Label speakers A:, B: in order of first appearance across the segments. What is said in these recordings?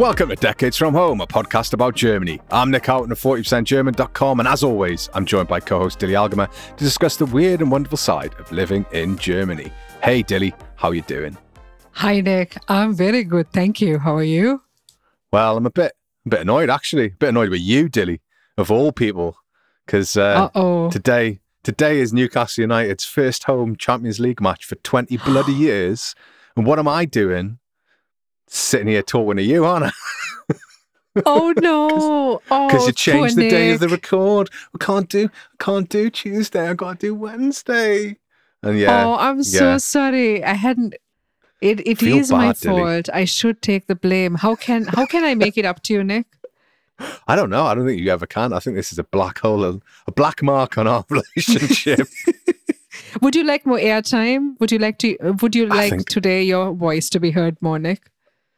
A: Welcome to Decades from Home, a podcast about Germany. I'm Nic Houghton of 40%German.com, and as always, I'm joined by co host Dili Algemer to discuss the weird and wonderful side of living in Germany. Hey, Dili, how you doing?
B: Hi, Nic. I'm very good. Thank you. How are you?
A: Well, I'm a bit, a bit annoyed, actually. A bit annoyed with you, Dili, of all people, because uh, today, today is Newcastle United's first home Champions League match for 20 bloody years. And what am I doing? Sitting here talking to you, aren't I?
B: oh no!
A: Because
B: oh,
A: you changed the
B: Nic.
A: day of the record. We can't do, I can't do Tuesday. I got to do Wednesday. And yeah,
B: oh, I'm so sorry. I hadn't. It it
A: Feel
B: is my
A: bad, Dili.
B: fault. I should take the blame. How can how can I make it up to you, Nic?
A: I don't know. I don't think you ever can. I think this is a black hole, a, a black mark on our relationship.
B: Would you like more airtime? Would you like to? Would you like
A: think-
B: today your voice to be heard more, Nic?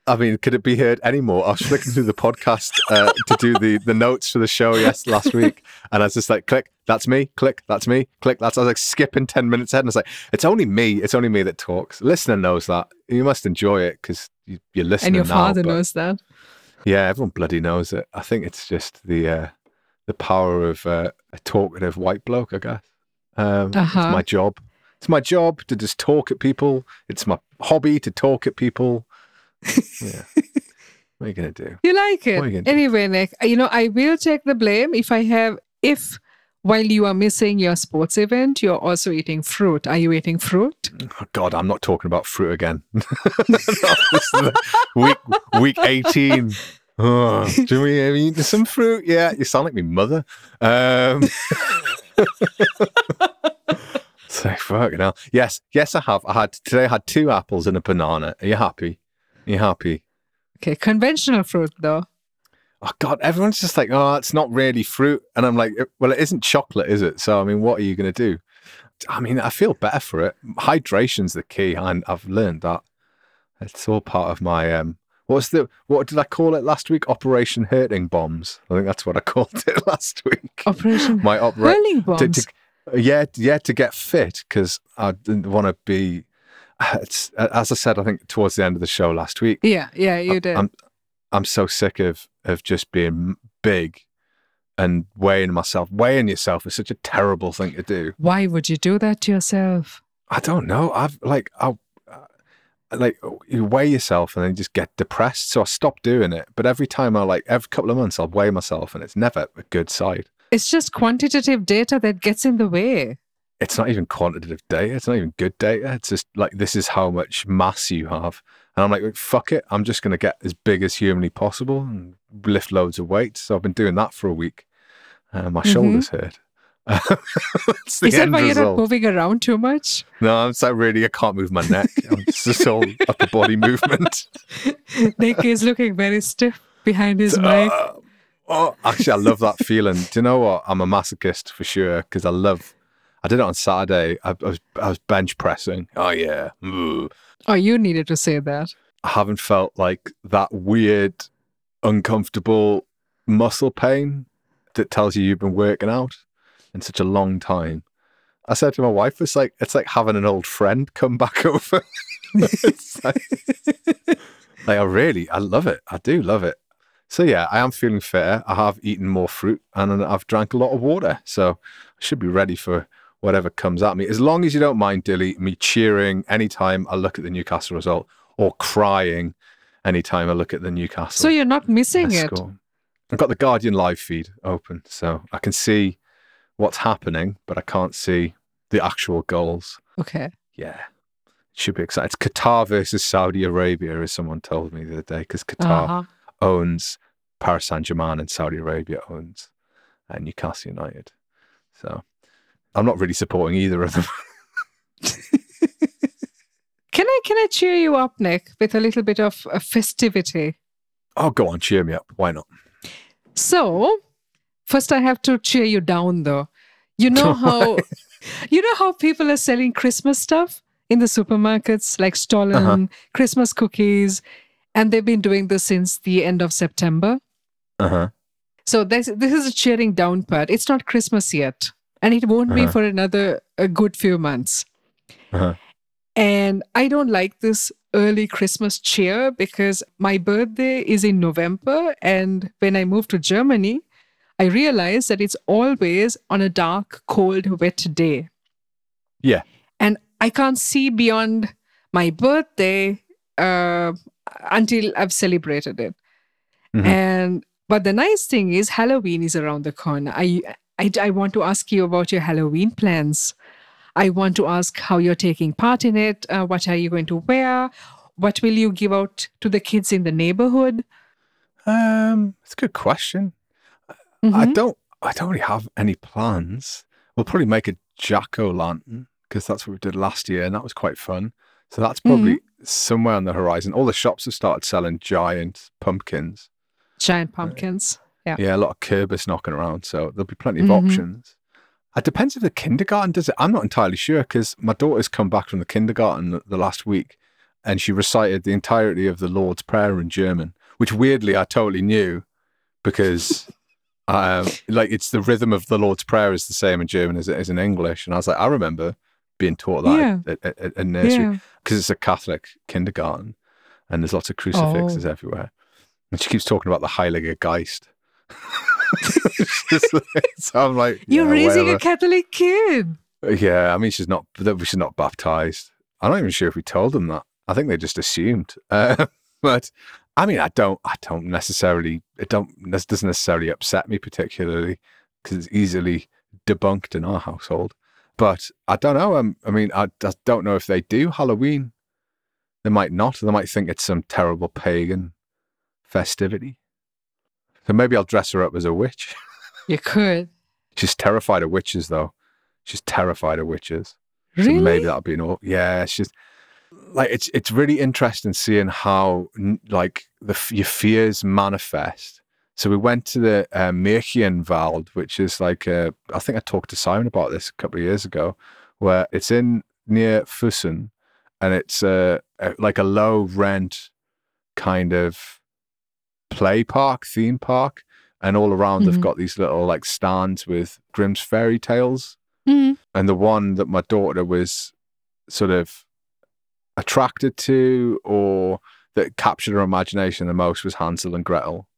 A: I mean, could it be heard anymore? I was flicking through the podcast uh, to do the the notes for the show yes last week, and I was just like, click, that's me, click, that's me, click, that's. I was like skipping ten minutes ahead, and it's like, it's only me, it's only me that talks. Listener knows that. You must enjoy it because you, you're listening.
B: And your
A: now,
B: father knows that.
A: Yeah, everyone bloody knows it. I think it's just the uh, the power of uh, a talkative white bloke. I guess um,
B: Uh-huh.
A: It's my job. It's my job to just talk at people. It's my hobby to talk at people. Yeah. what are you gonna do?
B: You like it.
A: You gonna do?
B: Anyway, Nic, you know, I will take the blame if I have, if while you are missing your sports event, you're also eating fruit. Are you eating fruit?
A: Oh, God, I'm not talking about fruit again. No, this is the week week 18. Oh, do we have eaten some fruit? Yeah, you sound like my mother. Um, so fucking hell. Yes, yes, I have. I had today. I had two apples and a banana. Are you happy? Are you happy?
B: Okay, conventional fruit though.
A: Oh God, everyone's just like, oh, it's not really fruit, and I'm like, well, it isn't chocolate, is it? So I mean, what are you going to do? I mean, I feel better for it. Hydration's the key, and I've learned that. It's all part of my um. What's the what did I call it last week? Operation Hurting Bombs. I think that's what I called it last week.
B: Operation
A: My opera.
B: Hurling
A: to-
B: bombs.
A: to- yeah, yeah, to get fit because I didn't want to be. It's as I said, I think towards the end of the show last week.
B: yeah, yeah, you did.
A: I'm I'm so sick of of just being big and weighing myself. Weighing yourself is such a terrible thing to do.
B: Why would you do that to yourself?
A: I don't know. I've like I uh, like you weigh yourself and then you just get depressed. So I stopped doing it. But every time I like every couple of months I'll weigh myself and it's never a good side.
B: It's just quantitative data that gets in the way.
A: It's not even quantitative data. It's not even good data. It's just like this is how much mass you have. And I'm like, fuck it. I'm just gonna get as big as humanly possible and lift loads of weight. So I've been doing that for a week. Uh, my
B: Mhm.
A: shoulders hurt. That's
B: Is that why you're not moving around too much?
A: No, I'm so really I can't move my neck. It's just all upper body movement.
B: Nick is looking very stiff behind his mic.
A: Uh, oh, actually, I love that feeling. Do you know what? I'm a masochist for sure because I love. I did it on Saturday. I, I was I was bench pressing. Oh yeah. Ugh.
B: Oh, you needed to say that.
A: I haven't felt like that weird, uncomfortable muscle pain that tells you you've been working out in such a long time. I said to my wife, "It's like it's like having an old friend come back over." Like, like I really, I love it. I do love it. So yeah, I am feeling fair. I have eaten more fruit and I've drank a lot of water, so I should be ready for whatever comes at me. As long as you don't mind, Dili, me cheering anytime I look at the Newcastle result or crying anytime I look at the Newcastle.
B: So you're not missing it.
A: score. I've got the Guardian live feed open, so I can see what's happening, but I can't see the actual goals.
B: Okay.
A: Yeah. It should be exciting. It's Qatar versus Saudi Arabia, as someone told me the other day, because Qatar
B: Uh-huh.
A: owns Paris Saint Germain and Saudi Arabia owns uh, Newcastle United. So I'm not really supporting either of them.
B: Can I can I cheer you up, Nic, with a little bit of uh, festivity?
A: oh, go on, cheer me up. Why not?
B: So, first I have to cheer you down though. You know how you know how people are selling Christmas stuff in the supermarkets like Stollen
A: Uh-huh.
B: Christmas cookies, and they've been doing this since the end of September.
A: Uh huh.
B: So this this is a cheering down part. It's not Christmas yet, and it won't be
A: Uh-huh.
B: for another a good few months.
A: Uh-huh.
B: And I don't like this early Christmas cheer because my birthday is in November. And when I moved to Germany, I realized that it's always on a dark, cold, wet day.
A: Yeah.
B: And I can't see beyond my birthday uh, until I've celebrated it.
A: Mhm.
B: And but the nice thing is Halloween is around the corner. I, I I want to ask you about your Halloween plans. I want to ask how you're taking part in it. Uh, what are you going to wear? What will you give out to the kids in the neighborhood?
A: Um, it's a good question. I
B: Mhm.
A: don't. I don't really have any plans. We'll probably make a jack o' lantern because that's what we did last year, and that was quite fun. So that's probably somewhere on the horizon. All the shops have started selling giant pumpkins.
B: Giant pumpkins. Yeah.
A: Yeah, a lot of Kürbis knocking around, so there'll be plenty of
B: Mhm.
A: options. It depends if the kindergarten does it. I'm not entirely sure because my daughter's come back from the kindergarten the, the last week, and she recited the entirety of the Lord's Prayer in German, which weirdly I totally knew because. Um, like it's the rhythm of the Lord's Prayer is the same in German as it is in English, and I was like, I remember being taught that
B: Yeah.
A: at, at, at, at nursery
B: Yeah.
A: because it's a Catholic kindergarten, and there's lots of crucifixes
B: Oh.
A: everywhere. And she keeps talking about the Heiliger Geist. It's just like- so I'm like,
B: You're
A: yeah,
B: raising
A: whatever.
B: a Catholic kid.
A: Yeah, I mean, she's not. She's not baptized. I'm not even sure if we told them that. I think they just assumed. Uh, but I mean, I don't. I don't necessarily. It don't. This doesn't necessarily upset me particularly because it's easily debunked in our household. But I don't know. Um, I mean, I just don't know if they do Halloween. They might not. They might think it's some terrible pagan festivity. So maybe I'll dress her up as a witch.
B: You could.
A: She's terrified of witches, though. She's terrified of witches.
B: Really?
A: So maybe that'll be an all. Yeah, it's just like it's it's really interesting seeing how like the your fears manifest. So we went to the uh, Märchenwald, which is like uh, I think I talked to Simon about this a couple of years ago, where it's in near Füssen, and it's uh, a, like a low rent kind of play park, theme park, and all around they've
B: Mhm.
A: got these little like stands with Grimm's fairy tales
B: Mhm.
A: and the one that my daughter was sort of attracted to or that captured her imagination the most was Hansel and Gretel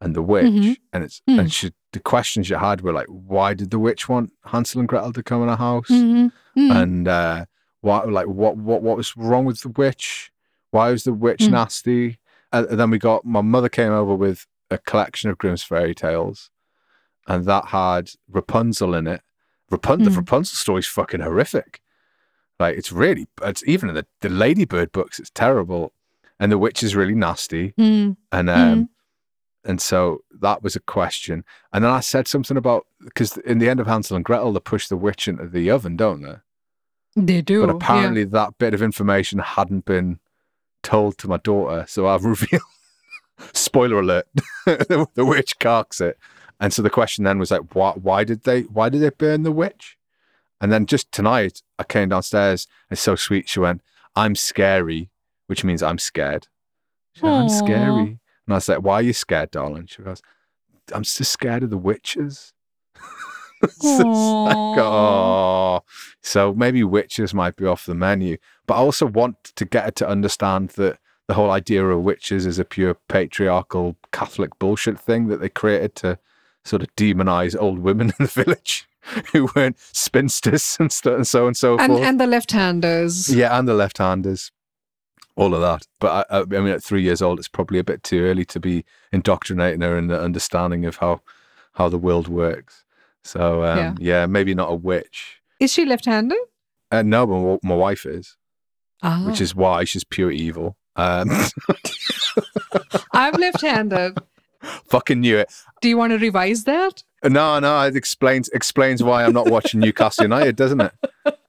A: and the witch
B: Mhm.
A: and it's
B: Mm.
A: and she the questions you had were like why did the witch want Hansel and Gretel to come in a house
B: Mhm. Mhm.
A: and uh what like what what what was wrong with the witch why was the witch
B: Mm.
A: nasty and, and then we got my mother came over with a collection of Grimm's fairy tales and that had Rapunzel in it Rapun- the
B: Mm.
A: Rapunzel story's fucking horrific like it's really it's even in the, the ladybird books it's terrible and the witch is really nasty
B: Mhm.
A: and um and so that was a question and then i said something about because in the end of hansel and gretel they push the witch into the oven don't they
B: They do.
A: but
B: yeah.
A: apparently that bit of information hadn't been told to my daughter so i've revealed spoiler alert the, the witch carks it. And so the question then was like why, why did they why did they burn the witch? And then just tonight i came downstairs it's so sweet she went i'm scary which means i'm scared. She went, i'm scary. And i was like why are you scared darling? She goes i'm just scared of the witches like, oh. So maybe witches might be off the menu. But I also want to get her to understand that the whole idea of witches is a pure patriarchal Catholic bullshit thing that they created to sort of demonize old women in the village who weren't spinsters and, st- and so and so
B: and
A: forth.
B: and the left-handers.
A: yeah, and the left-handers, all of that. But I, I, I mean, at three years old, it's probably a bit too early to be indoctrinating her in the understanding of how how the world works. So um,
B: Yeah.
A: yeah. maybe not a witch.
B: Is she left-handed?
A: Uh, no, but my- wife is,
B: Ah.
A: which is why she's pure evil. Um,
B: I'm left-handed.
A: fucking knew it.
B: Do you want to revise that?
A: No, no, it explains explains why I'm not watching Newcastle United, doesn't it?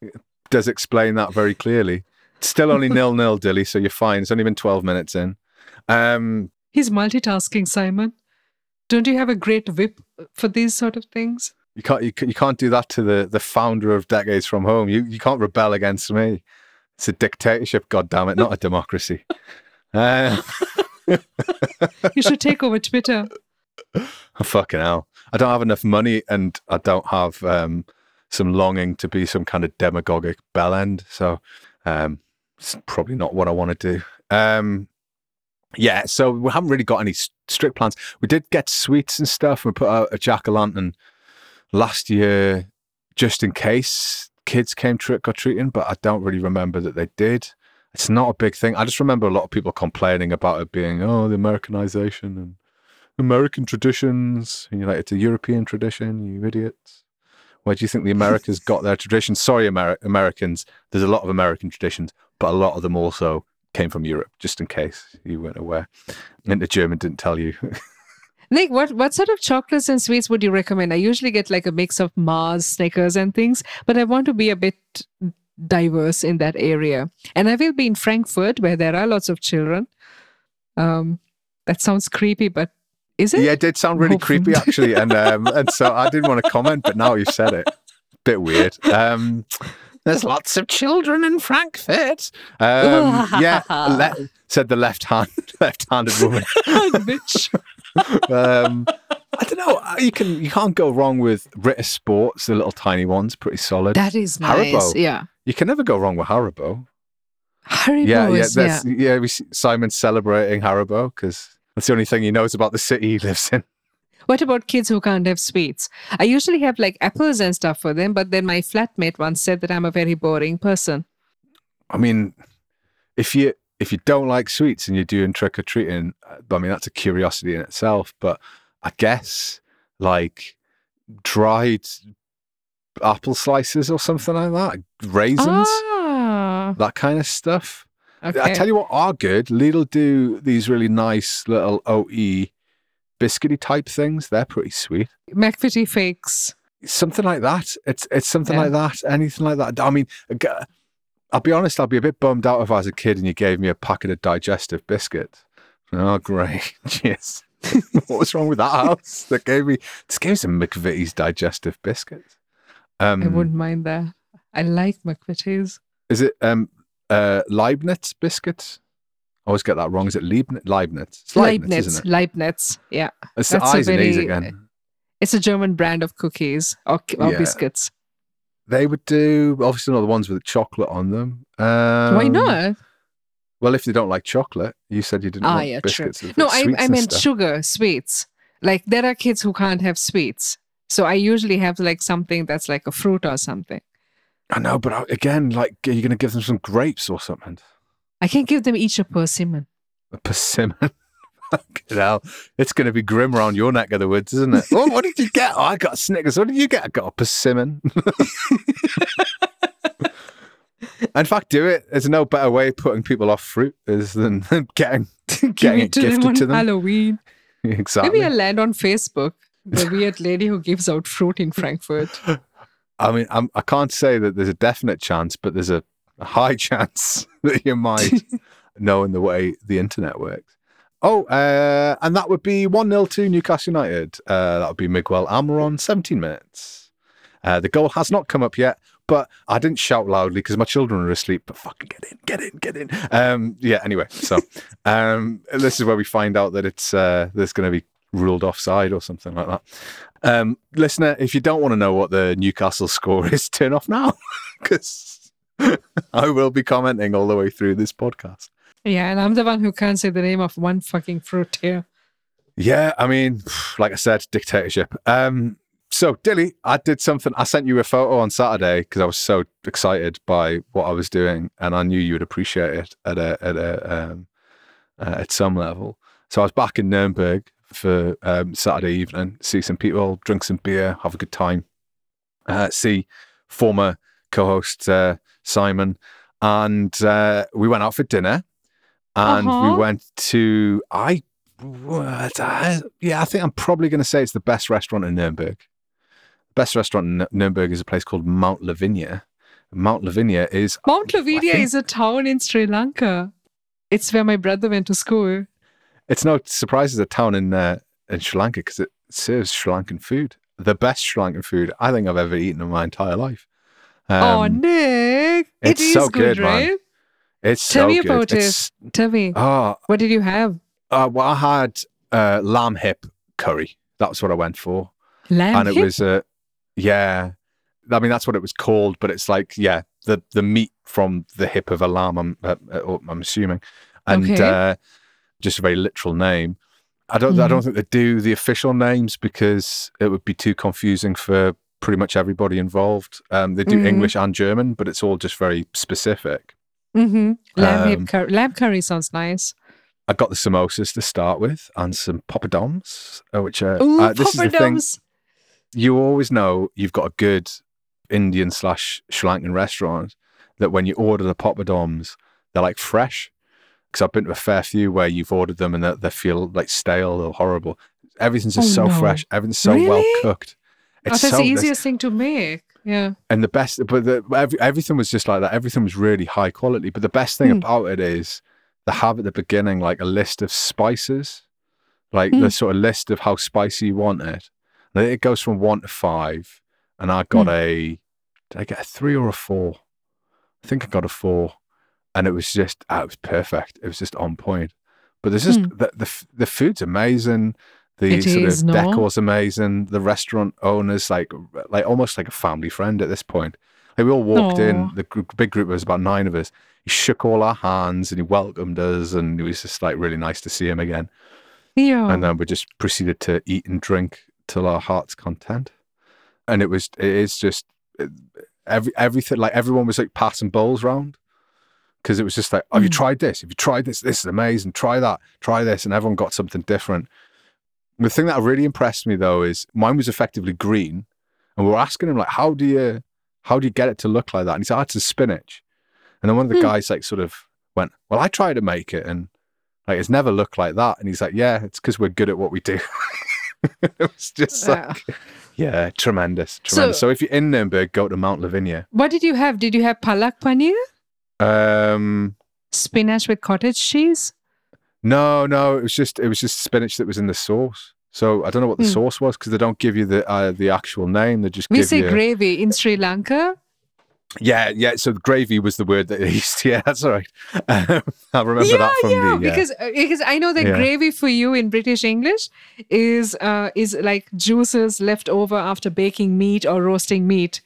A: It does explain that very clearly. It's still only nil nil, Dili, so you're fine. It's only been twelve minutes in. Um,
B: He's multitasking, Simon. Don't you have a great whip for these sort of things?
A: You can't you, ca- you can't do that to the the founder of Decades from Home. You you can't rebel against me. It's a dictatorship, God damn it, not a democracy. Uh,
B: You should take over Twitter.
A: fucking hell. I don't have enough money and I don't have um, some longing to be some kind of demagogic bellend. So, um, it's probably not what I want to do. Um, yeah, so we haven't really got any strict plans. We did get sweets and stuff. We put out a jack o' lantern last year just in case kids came trick or treating, but I don't really remember that they did. It's not a big thing. I just remember a lot of people complaining about it being, oh, the Americanization and American traditions. And you're like, it's a European tradition, you idiots. Where do you think the Americans got their traditions? Sorry, Ameri- Americans. There's a lot of American traditions, but a lot of them also came from Europe, just in case you weren't aware. And the German didn't tell you.
B: Nic, what, what sort of chocolates and sweets would you recommend? I usually get like a mix of Mars, Snickers, and things, but I want to be a bit diverse in that area. And I will be in Frankfurt where there are lots of children. Um, that sounds creepy, but is it?
A: yeah, it did sound really
B: Hopefully.
A: creepy, actually. And um, and so I didn't want to comment, but now you've said it. Bit weird. Um, there's lots of children in Frankfurt. Um, yeah, le- said the left hand, left-handed woman.
B: Bitch.
A: Um, I don't know. uh, You can you can't go wrong with Ritter Sports, the little tiny ones, pretty solid.
B: That is nice.
A: Haribo.
B: Yeah.
A: you can never go wrong with Haribo.
B: Haribo
A: yeah, yeah,
B: is, yeah.
A: yeah. We Simon's celebrating Haribo because that's the only thing he knows about the city he lives in.
B: What about kids who can't have sweets? I usually have like apples and stuff for them, but then my flatmate once said that I'm a very boring person.
A: I mean, if you if you don't like sweets and you're doing trick or treating, I mean that's a curiosity in itself. But I guess like dried apple slices or something like that, raisins,
B: Ah,
A: that kind of stuff.
B: okay.
A: I tell you what are good. Lidl do these really nice little OE biscuity type things. They're pretty sweet.
B: McVitie fakes.
A: Something like that. It's it's something
B: Yeah.
A: like that. Anything like that. I mean, I'll be honest. I'll be a bit bummed out if I was a kid and you gave me a packet of digestive biscuits. Oh, great! Cheers. what was wrong with that house? That gave me just gave me some McVitie's digestive biscuits. Um,
B: I wouldn't mind that. I like McVitie's.
A: Is it um uh Leibniz biscuits? I always get that wrong. Is it Leibniz? Leibniz. It's Leibniz,
B: Leibniz.
A: isn't it?
B: Leibniz. Yeah.
A: It's the
B: That's a
A: I's and E's again.
B: It's a German brand of cookies or, or
A: Yeah.
B: biscuits.
A: They would do obviously not the ones with chocolate on them. Um,
B: Why not?
A: Well, if they don't like chocolate, you said you didn't
B: Ah,
A: want
B: yeah, true.
A: biscuits. with
B: No, I, I meant
A: stuff.
B: sugar, sweets. Like there are kids who can't have sweets. So I usually have like something that's like a fruit or something.
A: I know, but I- again, like, are you going to give them some grapes or something?
B: I can give them each a persimmon.
A: A persimmon. Hell. It's going to be grim around your neck of the woods, isn't it? oh, what did you get? Oh, I got Snickers. What did you get? I got a persimmon. In fact, do it. There's no better way of putting people off fruit is than getting Getting
B: it them
A: gifted
B: on
A: to them.
B: Halloween.
A: exactly.
B: Maybe I'll land on Facebook. The weird lady who gives out fruit in Frankfurt.
A: I mean, I'm, I can't say that there's a definite chance, but there's a, a high chance that you might know in the way the internet works. Oh, uh, and that would be 1 0 to Newcastle United. Uh, that would be Miguel Almiron, 17 minutes. Uh, the goal has not come up yet, but I didn't shout loudly because my children are asleep. But fucking get in, get in, get in. Um, yeah, anyway, so um, this is where we find out that it's uh, there's going to be ruled offside or something like that. Um, listener, if you don't want to know what the Newcastle score is, turn off now because I will be commenting all the way through this podcast.
B: Yeah, and I'm the one who can't say the name of one fucking fruit here.
A: Yeah, I mean, like I said, dictatorship. Um, so, Dili, I did something. I sent you a photo on Saturday because I was so excited by what I was doing, and I knew you would appreciate it at a at a um, uh, at some level. So I was back in Nuremberg for um, Saturday evening, see some people, drink some beer, have a good time, uh, see former co-host uh, Simon, and uh, we went out for dinner, and
B: Uh-huh.
A: we went to I. Yeah, I think I'm probably going to say it's the best restaurant in Nuremberg. Best restaurant in Nuremberg is a place called Mount Lavinia. Mount Lavinia is
B: Mount Lavinia
A: think-
B: is a town in Sri Lanka. It's where my brother went to school.
A: It's no surprise it's a town in uh, in Sri Lanka because it serves Sri Lankan food, the best Sri Lankan food I think I've ever eaten in my entire life.
B: oh,
A: Um,
B: Nic. It
A: it's so
B: good,
A: good, man. It's
B: tell
A: so
B: me
A: good.
B: about it. Tell me,
A: Oh,
B: what did you have?
A: uh, well, I had uh, lamb hip curry. That's what I went for,
B: Lamb
A: and it
B: hip?
A: was uh, yeah. I mean, that's what it was called, but it's like yeah, the the meat from the hip of a lamb. I'm uh, uh, I'm assuming, and
B: Okay.
A: uh, just a very literal name. I don't I don't think they do the official names because it would be too confusing for pretty much everybody involved. Um, they do
B: Mhm.
A: English and German, but it's all just very specific.
B: Mm-hmm. Lamb,
A: Um,
B: curry. lamb curry sounds nice.
A: I got the samosas to start with and some poppadoms, uh, which are
B: Ooh,
A: uh, this is the thing.
B: poppadoms.
A: you always know you've got a good Indian slash Sri Lankan restaurant that when you order the poppadoms, they're like fresh. Because I've been to a fair few where you've ordered them and they, they feel like stale or horrible. Everything's just
B: Oh,
A: so
B: no.
A: fresh. Everything's so well
B: Really?
A: cooked.
B: Oh, that's
A: so
B: the easiest thing to make. Yeah.
A: and the best, but the, every, everything was just like that. Everything was really high quality. But the best thing
B: Hmm.
A: about it is they have at the beginning like a list of spices, like
B: Hmm.
A: the sort of list of how spicy you want it. And it goes from one to five. And I got
B: Hmm.
A: a, did I get a three or a four? I think I got a four. And it was just, ah, it was perfect. It was just on point. But there's just, the, the, the food's amazing. The
B: Hmm. It
A: sort
B: is,
A: of
B: no?
A: decor's amazing. The restaurant owner's like, like almost like a family friend at this point. Like we all walked in, the gr- big group was about nine of us. He shook all our hands and he welcomed us, and it was just like really nice to see him again.
B: Yeah.
A: And then we just proceeded to eat and drink till our heart's content. And it was, it is just every everything. Like everyone was like passing bowls round because it was just like, have you
B: Mm.
A: tried this? Have you tried this? This is amazing. Try that. Try this, and everyone got something different. The thing that really impressed me though is mine was effectively green, and we were asking him like, how do you, how do you get it to look like that? And he said, oh, it's a spinach. And then one of the
B: Hmm.
A: guys like sort of went, well, I tried to make it, and like it's never looked like that. And he's like, yeah, it's because we're good at what we do. it was just like, yeah, tremendous, tremendous. So, if you're in Nuremberg, go to Mount Lavinia.
B: what did you have? Did you have palak paneer?
A: Um,
B: Spinach with cottage cheese?
A: no, no, it was just it was just spinach that was in the sauce. So I don't know what the
B: Hmm.
A: sauce was because they don't give you the uh, the actual name. They just
B: We
A: give
B: say
A: you
B: gravy in Sri Lanka.
A: yeah, yeah. So gravy was the word that they used. Yeah, that's all right. Um, I remember
B: yeah,
A: that from
B: yeah,
A: the uh,
B: because uh, because I know that
A: Yeah.
B: gravy for you in British English is uh, is like juices left over after baking meat or roasting meat,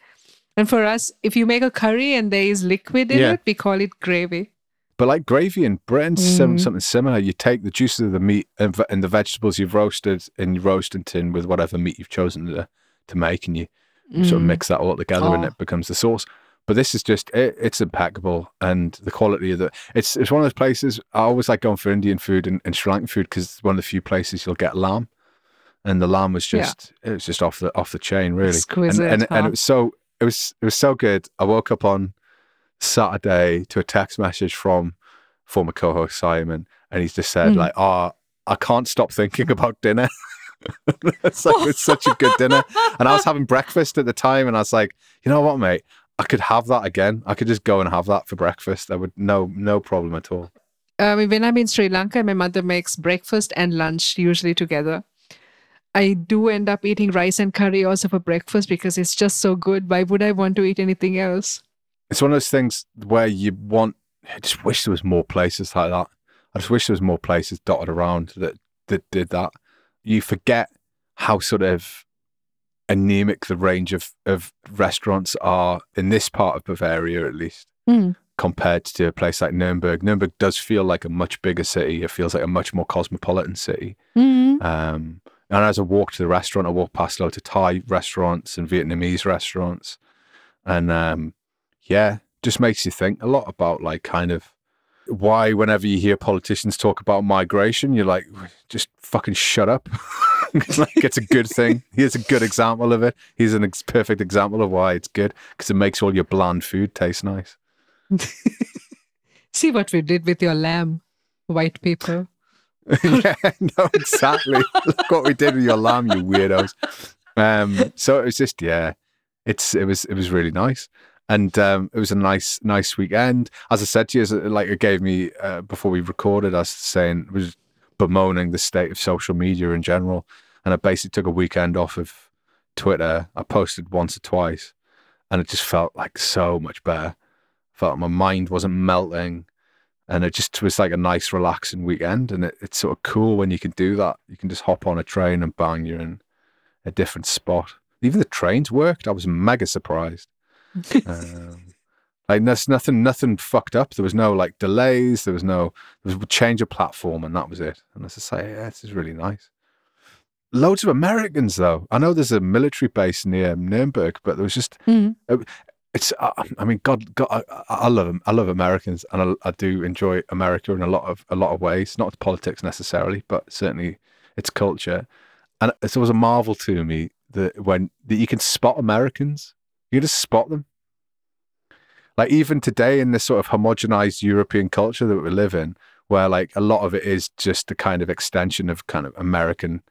B: and for us, if you make a curry and there is liquid in
A: Yeah.
B: it, we call it gravy.
A: But like gravy in Britain, sim-
B: Mm.
A: something similar. You take the juices of the meat and, v- and the vegetables you've roasted in your roasting tin with whatever meat you've chosen to, to make, and you sort of
B: Mm.
A: mix that all together, and
B: Oh.
A: it becomes the sauce. But this is just it, it's impeccable, and the quality of the it's it's one of those places I always like going for Indian food and, and Sri Lankan food because it's one of the few places you'll get lamb, and the lamb was
B: Yeah.
A: just it was just off the off the chain really, and
B: Exquisite,
A: and, and
B: huh?
A: it was so it was it was so good. I woke up on Saturday to a text message from former co-host Simon, and he's just said
B: Mm.
A: like, "Oh, I can't stop thinking about dinner." it's like it's such a good dinner, and I was having breakfast at the time, and I was like, "You know what, mate? I could have that again. I could just go and have that for breakfast. I would no no problem at all."
B: I mean, when I'm in Sri Lanka, my mother makes breakfast and lunch usually together. I do end up eating rice and curry also for breakfast because it's just so good. Why would I want to eat anything else?
A: It's one of those things where you want. I just wish there was more places like that. I just wish there was more places dotted around that that did that. You forget how sort of anemic the range of of restaurants are in this part of Bavaria, at least.
B: Mm.
A: compared to a place like Nuremberg. Nuremberg does feel like a much bigger city. It feels like a much more cosmopolitan city.
B: Mm.
A: Um, and as I walked to the restaurant, I walked past loads of Thai restaurants and Vietnamese restaurants. And um, yeah, just makes you think a lot about like kind of why whenever you hear politicians talk about migration, you're like, just fucking shut up. It's like it's a good thing. Here's a good example of it. Here's an ex- perfect example of why it's good because it makes all your bland food taste nice.
B: See what we did with your lamb, white people.
A: yeah, no, exactly. Look what we did with your lamb, you weirdos. Um, so it was just, yeah, it's it was it was really nice, and um, it was a nice nice weekend. As I said to you, like it gave me uh, before we recorded, I was saying was bemoaning the state of social media in general, and I basically took a weekend off of Twitter. I posted once or twice, and it just felt like so much better. Felt my mind wasn't melting and it just was like a nice relaxing weekend and it, it's sort of cool when you can do that you can just hop on a train and bang you're in a different spot even the trains worked i was mega surprised um, Like there's nothing, nothing fucked up. There was no like delays. There was no there was a change of platform, and that was it. And as I say, yeah, this is really nice. Loads of Americans though. I know there's a military base near Nuremberg, but there was just
B: Mhm.
A: it's. Uh, I mean, God, God, I, I love them. I love Americans, and I, I do enjoy America in a lot of a lot of ways. Not politics necessarily, but certainly its culture. And it's always a marvel to me that when that you can spot Americans, you just spot them. Like even today in this sort of homogenized European culture that we live in, where like a lot of it is just a kind of extension of kind of American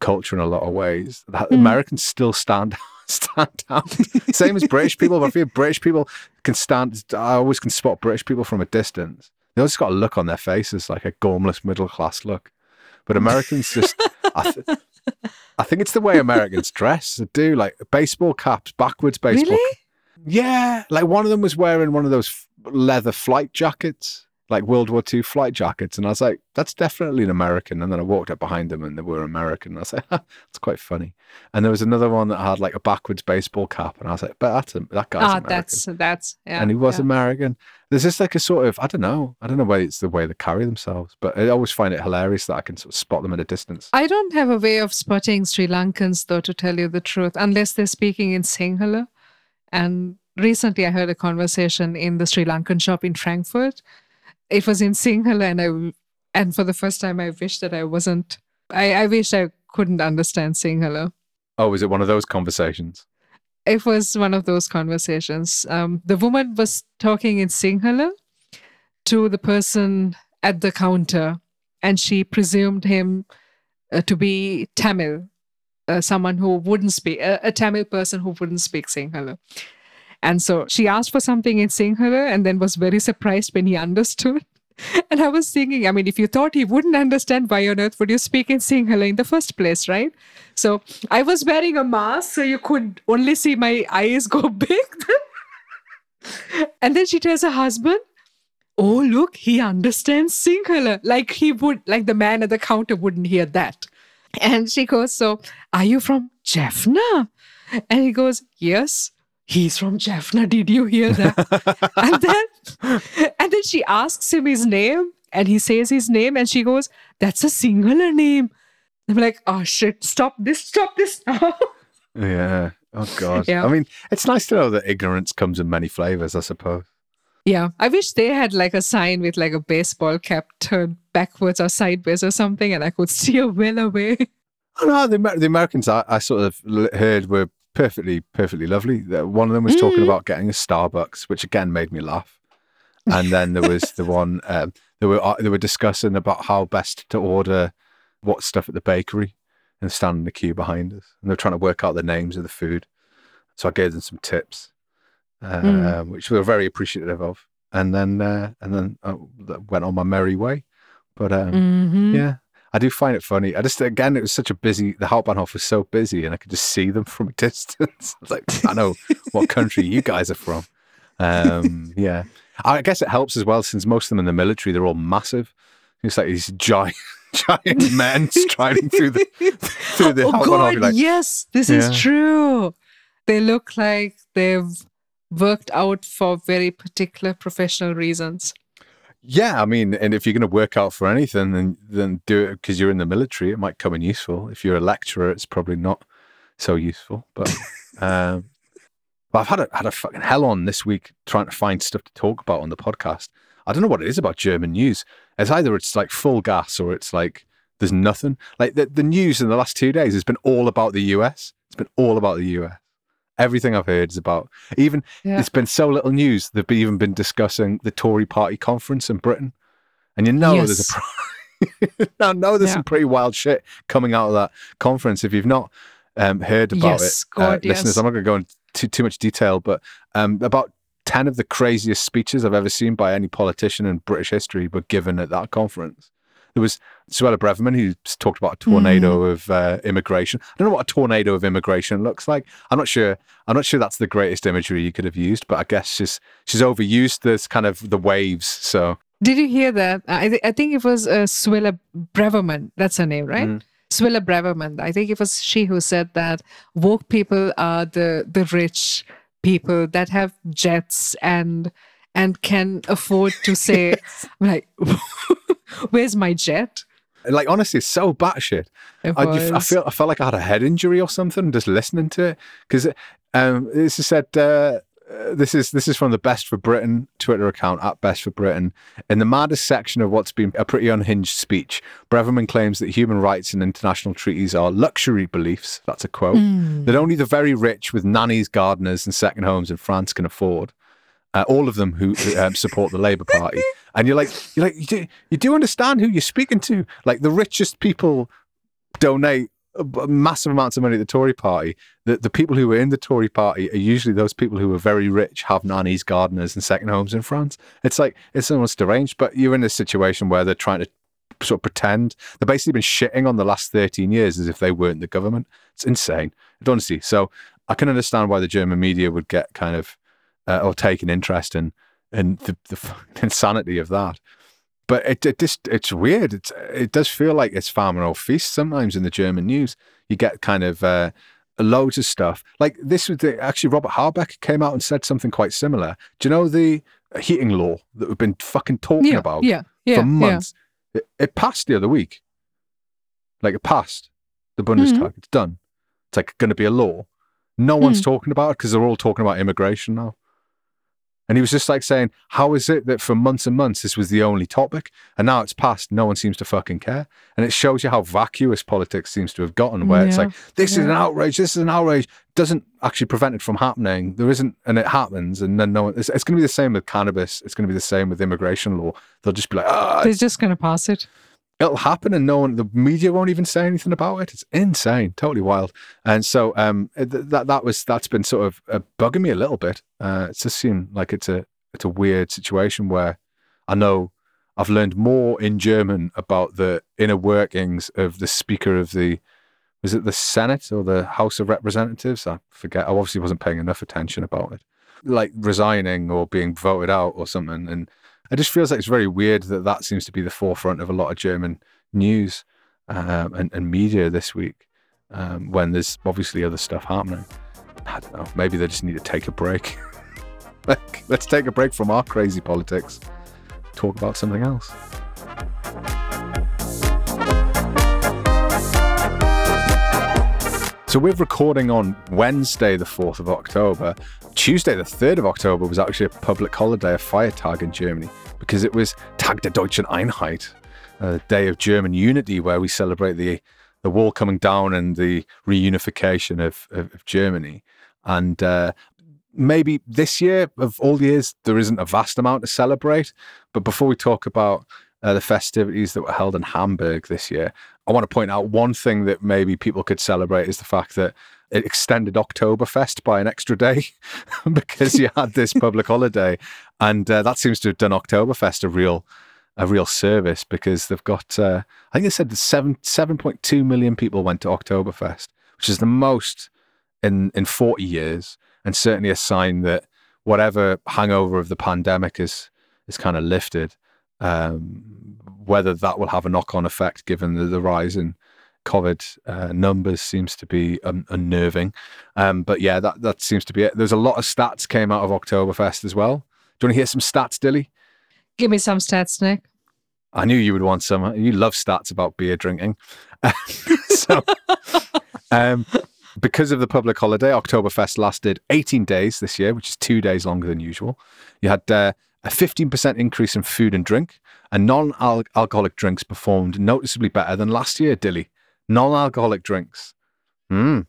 A: culture in a lot of ways. That
B: Mm.
A: Americans still stand stand out. Same as British people. But I feel British people can stand. I always can spot British people from a distance. They always got a look on their faces, like a gormless middle class look. But Americans just, I, th- I think it's the way Americans dress. They do like baseball caps, backwards baseball.
B: Really?
A: Yeah, like one of them was wearing one of those leather flight jackets, like World War II flight jackets, and I was like, "That's definitely an American." And then I walked up behind them, and they were American. And I was like, "That's quite funny." And there was another one that had like a backwards baseball cap, and I was like, "But that's a, that guy's
B: Ah,
A: American."
B: that's that's yeah.
A: and he was
B: yeah.
A: American. There's just like a sort of I don't know, I don't know whether it's the way they carry themselves, but I always find it hilarious that I can sort of spot them at a distance.
B: I don't have a way of spotting Sri Lankans, though, to tell you the truth, unless they're speaking in Sinhala. And recently I heard a conversation in the Sri Lankan shop in Frankfurt. It was in Sinhala, and I, and for the first time, I wish that I wasn't, I, I wish I couldn't understand Sinhala.
A: Oh, is it one of those conversations?
B: It was one of those conversations. Um, the woman was talking in Sinhala to the person at the counter, and she presumed him uh, to be Tamil, uh, someone who wouldn't speak, a, a Tamil person who wouldn't speak Sinhala. And so she asked for something in Sinhala and then was very surprised when he understood. And I was thinking, I mean, if you thought he wouldn't understand, why on earth would you speak in Sinhala in the first place, right? So I was wearing a mask, so you could only see my eyes go big. and then she tells her husband, Oh, look, he understands Sinhala. Like he would, like the man at the counter wouldn't hear that. And she goes, So are you from Jaffna? And he goes, Yes. He's from Jaffna. Did you hear that? and then and then she asks him his name and he says his name and she goes, That's a Sinhala name. I'm like, oh shit, stop this, stop this now.
A: Yeah. Oh God.
B: Yeah.
A: I mean, it's nice to know that ignorance comes in many flavors. I suppose.
B: yeah. I wish they had like a sign with like a baseball cap turned backwards or sideways or something and I could steer well away.
A: Oh no, the, the Americans I, I sort of heard were perfectly, perfectly lovely. One of them was talking
B: Mm.
A: about getting a Starbucks, which again made me laugh. And then there was the one um, they were uh, they were discussing about how best to order what stuff at the bakery, and standing in the queue behind us, and they were trying to work out the names of the food. So I gave them some tips, uh,
B: Mm.
A: which we were very appreciative of. And then uh, and then I went on my merry way. But um,
B: Mhm.
A: yeah, I do find it funny. I just again, it was such a busy. The Hauptbahnhof was so busy, and I could just see them from a distance. I was like, I know what country you guys are from. Um, yeah, I guess it helps as well since most of them in the military, they're all massive. It's like these giant, giant men striding through the through the
B: oh
A: Hauptbahnhof.
B: God,
A: like,
B: yes, this
A: Yeah.
B: is true. They look like they've worked out for very particular professional reasons.
A: Yeah, I mean, and if you're going to work out for anything, then then do it because you're in the military. It might come in useful. If you're a lecturer, it's probably not so useful. But um, but I've had a had a fucking hell on this week trying to find stuff to talk about on the podcast. I don't know what it is about German news. It's either it's like full gas or it's like there's nothing. Like the the news in the last two days has been all about the US. It's been all about the US. Everything I've heard is about even
B: Yeah.
A: there's been so little news. They've even been discussing the Tory party conference in Britain. And you know there's a pro- now know there's
B: Yeah.
A: some pretty wild shit coming out of that conference. If you've not um, heard about
B: Yes,
A: it, uh,
B: God,
A: listeners. I'm not going to go into too much detail, but um, about ten of the craziest speeches I've ever seen by any politician in British history were given at that conference. There was Suella Braverman who talked about a tornado
B: Mm.
A: of uh, immigration. I don't know what a tornado of immigration looks like. I'm not sure. I'm not sure that's the greatest imagery you could have used, but I guess she's she's overused this kind of the waves. So
B: Did you hear that? I, th- I think it was uh, Swilla Braverman. That's her name, right?
A: Mm.
B: Swilla Braverman. I think it was she who said that woke people are the the rich people that have jets and and can afford to say, like, where's my jet?
A: Like honestly, it's so batshit.
B: It
A: I, I feel I felt like I had a head injury or something just listening to it because um, this is said. Uh, uh, this is this is from the Best for Britain Twitter account at Best for Britain. In the maddest section of what's been a pretty unhinged speech, Braverman claims that human rights and international treaties are luxury beliefs. That's a quote that only the very rich with nannies, gardeners, and second homes in France can afford. Uh, all of them who um, support the Labour Party, and you're like, you're like, you do, you do understand who you're speaking to. Like the richest people donate massive amounts of money to the Tory party. The, the people who are in the Tory party are usually those people who are very rich, have nannies, gardeners, and second homes in France. It's like, it's almost deranged, but you're in a situation where they're trying to sort of pretend. They've basically been shitting on the last 13 years as if they weren't the government. It's insane. Honestly. So I can understand why the German media would get kind of, uh, or take an interest in, in the, the insanity of that but it, it just it's weird. It's it does feel like it's farmer or feast sometimes in the German news. You get kind of uh, loads of stuff like this. Was the, actually Robert Habeck came out and said something quite similar. Do you know the heating law that we've been fucking talking
B: yeah,
A: about
B: yeah, yeah,
A: for months? It, it passed the other week. Like it passed the Bundestag.
B: Mm-hmm.
A: It's done. It's like going to be a law. No one's
B: Mm.
A: talking about it because they're all talking about immigration now. And he was just like saying, How is it that for months and months this was the only topic? And now it's passed, no one seems to fucking care. And it shows you how vacuous politics seems to have gotten, where it's
B: Yeah,
A: like, This is an outrage, this is an outrage, doesn't actually prevent it from happening. There isn't, and it happens. And then no one, it's, it's going to be the same with cannabis. It's going to be the same with immigration law. They'll just be like, Ah,
B: They're just gonna pass it.
A: It'll happen and no one the media won't even say anything about it. It's insane totally wild. And so um th- that that was that's been sort of uh, bugging me a little bit. Uh it just seemed like it's a it's a weird situation where i know i've learned more in german about the inner workings of the speaker of the was it the senate or the house of representatives? I forget i obviously wasn't paying enough attention about it. Like resigning or being voted out or something and it just feels like it's very weird that that seems to be the forefront of a lot of German news um, and, and media this week um, when there's obviously other stuff happening. I don't know. Maybe they just need to take a break. like, let's take a break from our crazy politics, talk about something else. So we're recording on Wednesday, the 4th of October. Tuesday, the 3rd of October, was actually a public holiday, a Feiertag in Germany, because it was Tag der Deutschen Einheit, a day of German unity where we celebrate the, the wall coming down and the reunification of, of, of Germany. And uh, maybe this year, of all years, there isn't a vast amount to celebrate. But before we talk about uh, the festivities that were held in Hamburg this year, I want to point out one thing that maybe people could celebrate is the fact that it extended Oktoberfest by an extra day because you had this public holiday, and uh, that seems to have done Oktoberfest a real a real service because they've got uh, I think they said seven seven point two million people went to Oktoberfest, which is the most in in forty years, and certainly a sign that whatever hangover of the pandemic is is kind of lifted. Um, whether that will have a knock on effect given the, the rise in COVID uh, numbers seems to be un- unnerving. Um, but yeah, that, that seems to be it. There's a lot of stats came out of Oktoberfest as well. Do you want to hear some stats, Dili?
B: Give me some stats, Nic.
A: I knew you would want some. You love stats about beer drinking. so, um, because of the public holiday, Oktoberfest lasted 18 days this year, which is two days longer than usual. You had uh, a 15% increase in food and drink, and non alcoholic drinks performed noticeably better than last year, Dili. Non alcoholic drinks. Mm.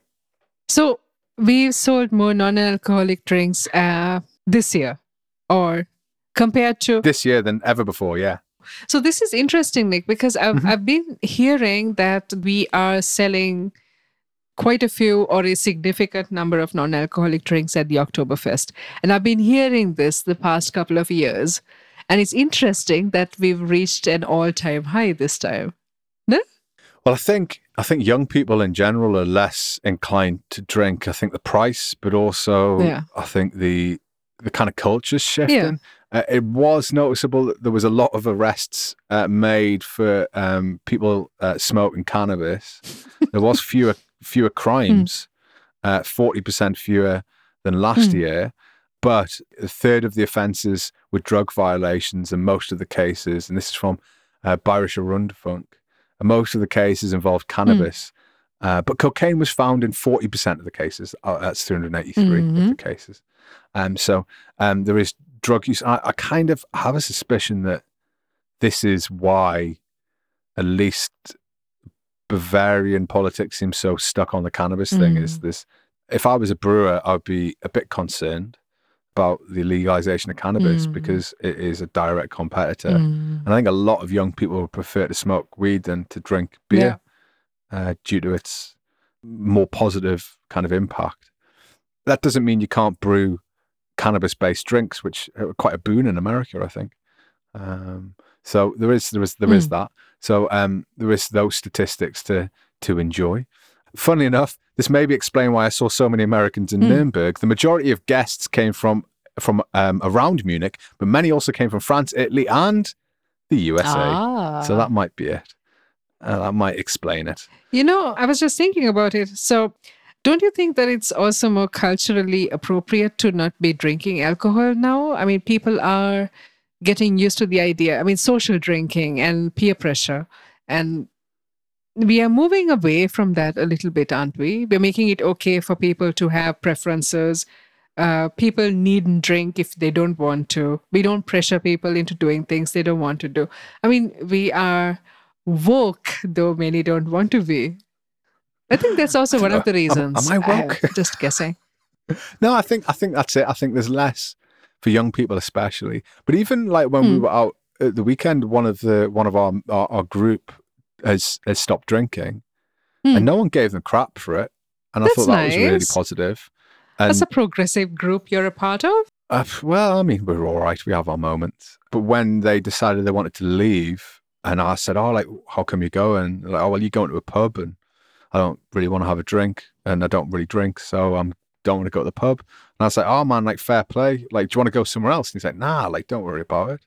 B: So we've sold more non-alcoholic drinks uh, this year, or compared to.
A: This year than ever before, yeah.
B: So this is interesting, Nic, because I've
A: Mhm.
B: I've been hearing that we are selling quite a few or a significant number of non-alcoholic drinks at the Oktoberfest, and I've been hearing this the past couple of years, and it's interesting that we've reached an all-time high this time. No?
A: Well, I think I think young people in general are less inclined to drink. I think the price, but also
B: Yeah.
A: I think the the kind of culture's shifting. Uh, it was noticeable that there was a lot of arrests uh, made for um, people uh, smoking cannabis. there was fewer fewer crimes, uh, forty percent fewer than last year, but a third of the offences were drug violations, and most of the cases, and this is from uh, Bayerischer Rundfunk, and most of the cases involved cannabis. Uh, but cocaine was found in 40% of the cases. Oh, that's 383 of
B: Mhm.
A: the cases. Um, so um, there is drug use. I, I kind of have a suspicion that this is why at least Bavarian politics seems so stuck on the cannabis thing. Is
B: Mm.
A: this? If I was a brewer, I'd be a bit concerned about the legalization of cannabis
B: Mm.
A: because it is a direct competitor.
B: Mm.
A: And I think a lot of young people would prefer to smoke weed than to drink beer uh, due to its more positive kind of impact. That doesn't mean you can't brew cannabis based drinks, which are quite a boon in America, I think. Um, so there is there is there is
B: Mm.
A: that. So um, there is those statistics to to enjoy. Funnily enough, this maybe explain why I saw so many Americans in
B: Mm.
A: Nuremberg. The majority of guests came from from um, around Munich, but many also came from France, Italy, and the USA.
B: Ah.
A: So that might be it. Uh, that might explain it.
B: You know, I was just thinking about it. So, don't you think that it's also more culturally appropriate to not be drinking alcohol now? I mean, people are getting used to the idea. I mean, social drinking and peer pressure. And we are moving away from that a little bit, aren't we? We're making it okay for people to have preferences. Uh, people needn't drink if they don't want to. We don't pressure people into doing things they don't want to do. I mean, we are woke, though many don't want to be. I think that's also one of the
A: Am- am
B: reasons.
A: I woke?
B: just guessing.
A: No, I think I think that's it. I think there's less for young people, especially. But even like when we
B: Hmm.
A: were out at the weekend, one of the one of our our, our group has has stopped drinking,
B: Hmm.
A: and no one gave them crap for it. And I thought that was really positive. And
B: That's a progressive group you're a part of.
A: Uh, well, I mean, we're all right. We have our moments. But when they decided they wanted to leave, and I said, "Oh, like, how come you going?" Like, "Oh, well, you going to a pub, and I don't really want to have a drink, and I don't really drink, so I'm don't want to go to the pub." And I was like, "Oh man, like, fair play. Like, do you want to go somewhere else?" And he's like, "Nah, like, don't worry about it."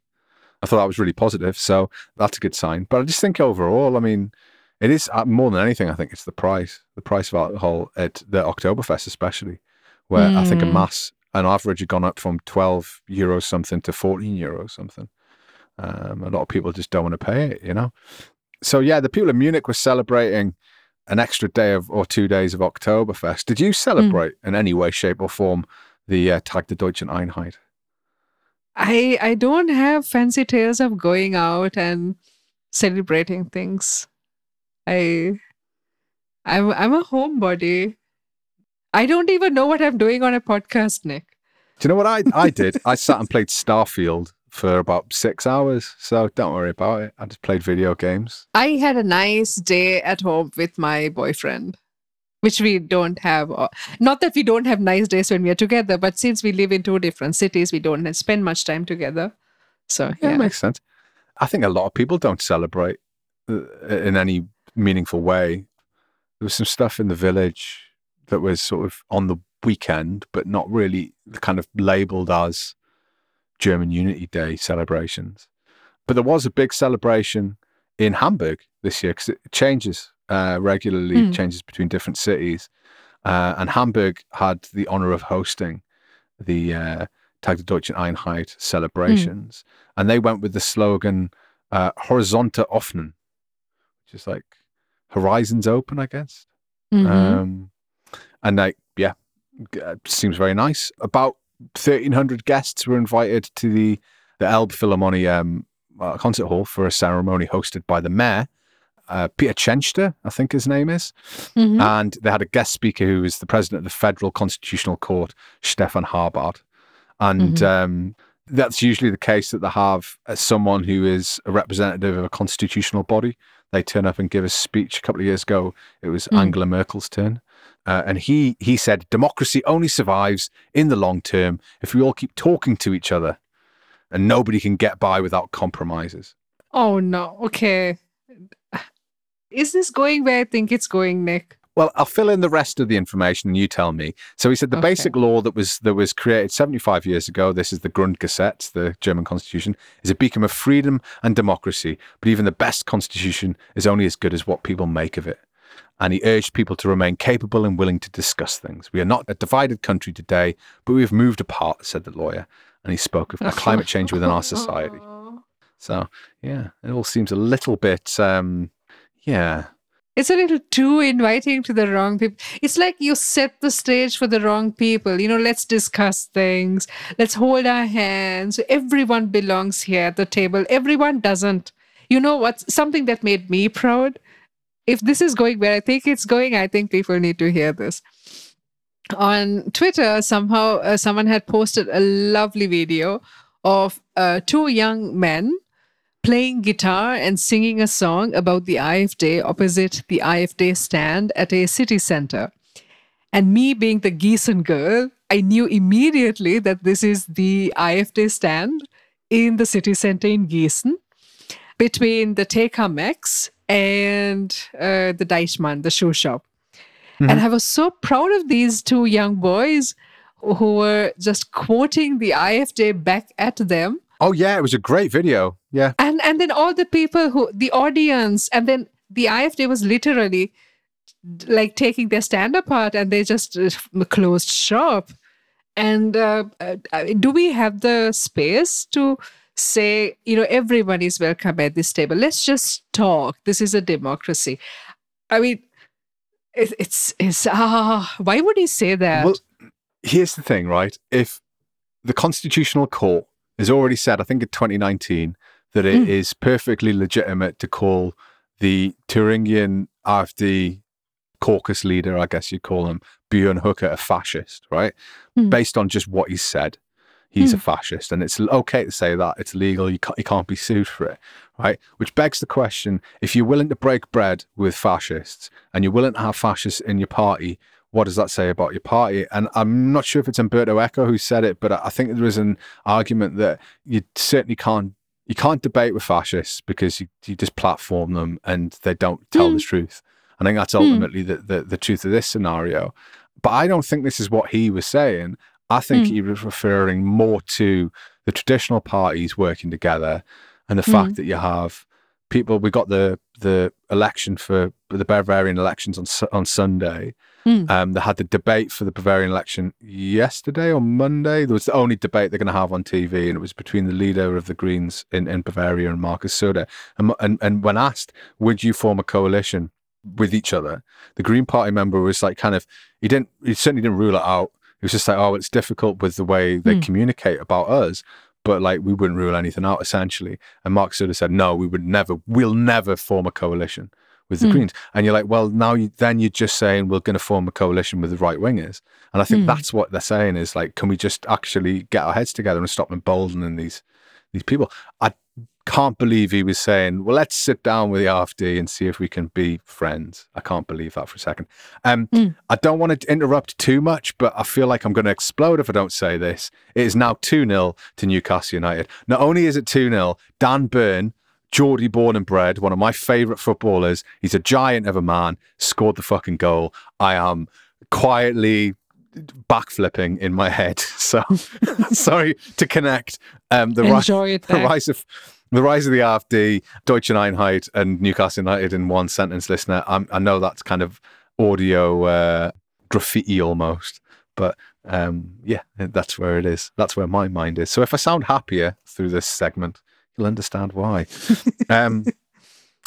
A: I thought that was really positive, so that's a good sign. But I just think overall, I mean, it is uh, more than anything. I think it's the price, the price of alcohol at the Oktoberfest, especially, where I think a
B: Mm.
A: mass an average had gone up from 12 euros something to 14 euros something. Um, a lot of people just don't want to pay it, you know? So, yeah, the people in Munich were celebrating an extra day of or two days of Oktoberfest. Did you celebrate in any way, shape, or form the uh, Tag der Deutschen Einheit?
B: I I don't have fancy tales of going out and celebrating things. I I'm I'm a homebody. I don't even know what I'm doing on a podcast, Nic.
A: Do you know what I, I did? I sat and played Starfield for about six hours. So, don't worry about it. I just played video games.
B: I had a nice day at home with my boyfriend, which we don't have. Not that we don't have nice days when we are together, but since we live in two different cities, we don't spend much time together. So
A: Yeah,
B: yeah,
A: it makes sense. I think a lot of people don't celebrate uh, in any meaningful way. There was some stuff in the village that was sort of on the weekend, but not really kind of labeled as German Unity Day celebrations. But there was a big celebration in Hamburg this year because it changes uh, regularly,
B: Hmm.
A: changes between different cities. Uh, and Hamburg had the honor of hosting the uh, Tag der Deutschen Einheit celebrations. And they went with the slogan uh, Horizonte offen, which is like horizons open, I guess.
B: Mhm.
A: Um, and like, yeah, uh, seems very nice. About 1,300 guests were invited to the, the Elbphilharmonie um, uh, concert hall for a ceremony hosted by the mayor, uh, Peter Tschentscher, I think his name is.
B: Mhm.
A: And they had a guest speaker who was the president of the Federal Constitutional Court, Stephan Harbarth. And
B: Mhm.
A: um, that's usually the case that they have uh, someone who is a representative of a constitutional body. They turn up and give a speech. A couple of years ago, it was
B: Mm.
A: Angela Merkel's turn. Uh, and he, he said, democracy only survives in the long term if we all keep talking to each other and nobody can get by without compromises.
B: Oh no. Okay. Is this going where I think it's going, Nic?
A: Well, I'll fill in the rest of the information and you tell me. So he said the
B: Okay.
A: basic law that was that was created 75 years ago, this is the Grundgesetz, the German constitution, is a beacon of freedom and democracy. But even the best constitution is only as good as what people make of it. And he urged people to remain capable and willing to discuss things. We are not a divided country today, but we have moved apart, said the lawyer. And he spoke of climate change within our society. So, yeah, it all seems a little bit, um, yeah,
B: it's a little too inviting to the wrong people. It's like you set the stage for the wrong people. You know, let's discuss things. Let's hold our hands. Everyone belongs here at the table. Everyone doesn't. You know what's something that made me proud? If this is going where I think it's going, I think people need to hear this. On Twitter, somehow uh, someone had posted a lovely video of uh, two young men playing guitar and singing a song about the AfD opposite the AfD stand at a city center. And me being the Gießen girl, I knew immediately that this is the AfD stand in the city center in Gießen between the TK Maxx and uh, the Deichmann, the shoe shop. Mm-hmm. And I was so proud of these two young boys who were just quoting the AfD back at them
A: Oh yeah, it was a great video. Yeah.
B: And and then all the people who the audience and then the AfD was literally like taking their stand apart and they just uh, closed shop. And uh, uh, do we have the space to say, you know, everyone is welcome at this table? Let's just talk. This is a democracy. I mean, it, it's it's ah, why would he say that? Well,
A: here's the thing, right? If the constitutional court has already said, I think in 2019, that it mm. is perfectly legitimate to call the Thuringian AfD caucus leader, I guess you'd call him, Björn Höcke, a fascist, right? Mm. Based on just what he said. He's mm. a fascist, and it's okay to say that. It's legal. You can't, you can't be sued for it, right? Which begs the question if you're willing to break bread with fascists and you're willing to have fascists in your party, what does that say about your party? And I'm not sure if it's Umberto Eco who said it, but I think there is an argument that you certainly can't you can't debate with fascists because you, you just platform them and they don't tell mm. the truth. I think that's hmm. ultimately mm. the, the, the truth of this scenario. But I don't think this is what he was saying. I think mm. he was referring more to the traditional parties working together and the fact hmm. that you have people. We got the the election for the Bavarian elections on on Sunday, Mm. Um, they had the debate for the Bavarian election yesterday or Monday. There was the only debate they're going to have on TV, and it was between the leader of the Greens in, in Bavaria and Markus Söder. And, and, and when asked, would you form a coalition with each other, the Green Party member was like, kind of, he didn't, he certainly didn't rule it out. He was just like, oh, it's difficult with the way they mm. communicate about us but like we wouldn't rule anything out essentially. And Mark sort of said, no, we would never, we'll never form a coalition with the mm. Greens. And you're like, well, now you, then you're just saying we're going to form a coalition with the right wingers. And I think mm. that's what they're saying is like, can we just actually get our heads together and stop emboldening these these people? I can't believe he was saying, well, let's sit down with the AfD and see if we can be friends. I can't believe that for a second. Um, mm. I don't want to interrupt too much, but I feel like I'm going to explode if I don't say this. It is now 2 0 to Newcastle United. Not only is it 2 0, Dan Burn Geordie born and bred, one of my favourite footballers. He's a giant of a man, scored the fucking goal. I am quietly backflipping in my head. So sorry to connect um, the, rise, the rise of the rise of the AfD, Deutsche Einheit, and Newcastle United in one sentence, listener. I'm, i know that's kind of audio uh, graffiti almost, but um, yeah, that's where it is. That's where my mind is. So if I sound happier through this segment, you'll understand why. um,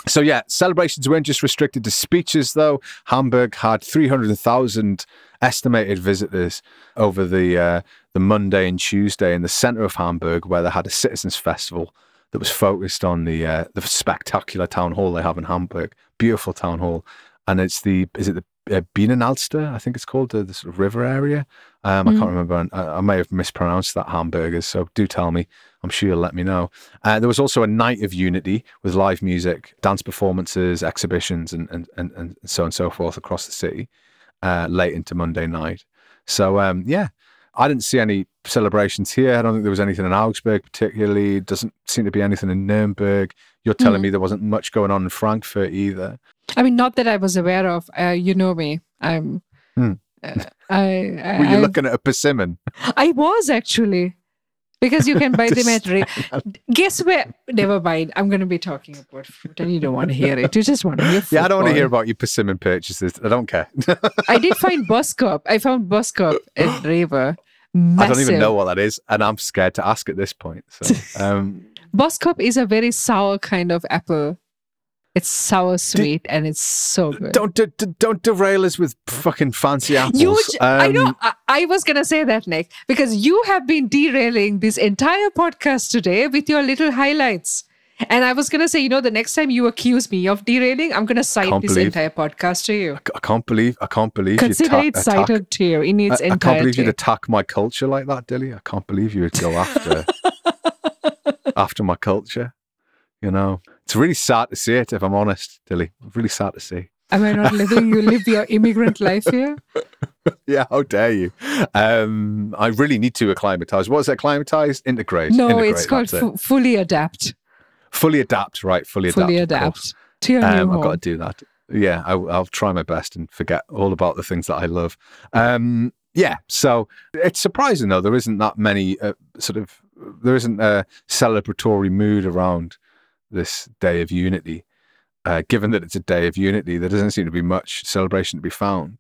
A: so yeah, celebrations weren't just restricted to speeches, though. Hamburg had 300,000 estimated visitors over the uh, the Monday and Tuesday in the centre of Hamburg, where they had a citizens' festival that was focused on the uh, the spectacular town hall they have in Hamburg. Beautiful town hall, and it's the is it the uh, Binnenalster, I think it's called the, the sort of river area. Um, mm. I can't mm. remember. I, I, may have mispronounced that hamburgers, so do tell me. I'm sure you'll let me know. Uh, there was also a night of unity with live music, dance performances, exhibitions, and and, and, and so on and so forth across the city uh, late into Monday night. So um, yeah, I didn't see any celebrations here. I don't think there was anything in Augsburg particularly. Doesn't seem to be anything in Nuremberg. You're telling mm. me there wasn't much going on in Frankfurt either.
B: I mean, not that I was aware of. Uh, you know me. I'm. Hmm. Uh, I,
A: I, Were you I, looking at a persimmon?
B: I was actually. Because you can buy them at Ra- guess where never mind i'm going to be talking about fruit and you don't want to hear it you just want to hear
A: Yeah, I don't want to hear about your persimmon purchases. I don't care.
B: i did find Boskop. i found Boskop at Rewe
A: I don't even know what that is, and I'm scared to ask at this point. So, um,
B: Boskop is a very sour kind of apple it's sour sweet and it's so good
A: don't de- don't derail us with fucking fancy apples.
B: You, j- I know.
A: Um,
B: I, I was gonna say that, Nic, because you have been derailing this entire podcast today with your little highlights. And I was gonna say, you know, the next time you accuse me of derailing, I'm gonna cite this
A: believe-
B: entire podcast to you.
A: I can't believe I can't believe
B: Consider
A: you
B: it cited to you in
A: I,
B: its
A: I can't believe you'd attack my culture like that, Dili. I can't believe you would go after after my culture. You know, it's really sad to see it. If I'm honest, Dili, really sad to see.
B: Am I not living? You live your immigrant life here.
A: Yeah, how dare you? Um, I really need to acclimatize. What is? Acclimatize, integrate.
B: No,
A: integrate,
B: it's called fully adapt.
A: fully adapt. Right, fully adapt.
B: fully adapt to your new
A: Um, I've
B: home.
A: got to do that. Yeah, I, I'll try my best and forget all about the things that I love. Um, yeah, so it's surprising though there isn't that many uh, sort of there isn't a celebratory mood around this day of unity. Uh, given that it's a day of unity, there doesn't seem to be much celebration to be found,